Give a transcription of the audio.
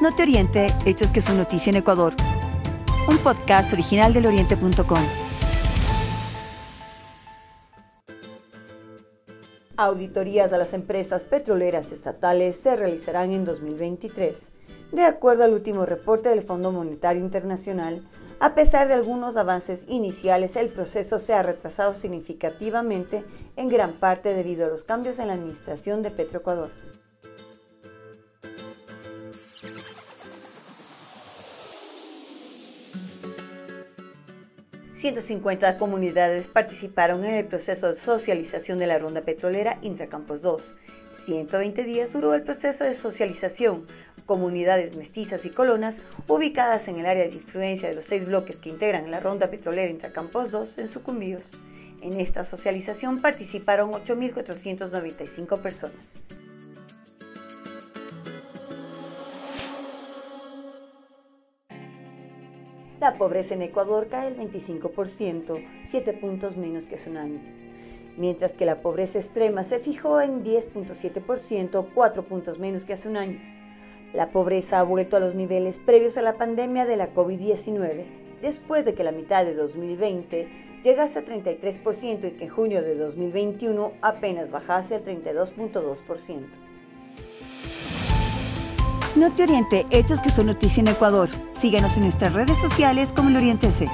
No te oriente, hechos que son noticia en Ecuador. Un podcast original del oriente.com. Auditorías a las empresas petroleras estatales se realizarán en 2023. De acuerdo al último reporte del Fondo Monetario Internacional, a pesar de algunos avances iniciales, el proceso se ha retrasado significativamente en gran parte debido a los cambios en la administración de Petroecuador. 150 comunidades participaron en el proceso de socialización de la ronda petrolera Intracampos 2. 120 días duró el proceso de socialización. Comunidades mestizas y colonas ubicadas en el área de influencia de los seis bloques que integran la ronda petrolera Intracampos 2 en sucumbíos. En esta socialización participaron 8.495 personas. La pobreza en Ecuador cae el 25%, 7 puntos menos que hace un año, mientras que la pobreza extrema se fijó en 10.7%, 4 puntos menos que hace un año. La pobreza ha vuelto a los niveles previos a la pandemia de la COVID-19, después de que la mitad de 2020 llegase a 33% y que en junio de 2021 apenas bajase al 32.2%. No te oriente, hechos que son noticia en Ecuador. Síguenos en nuestras redes sociales como el Oriente C.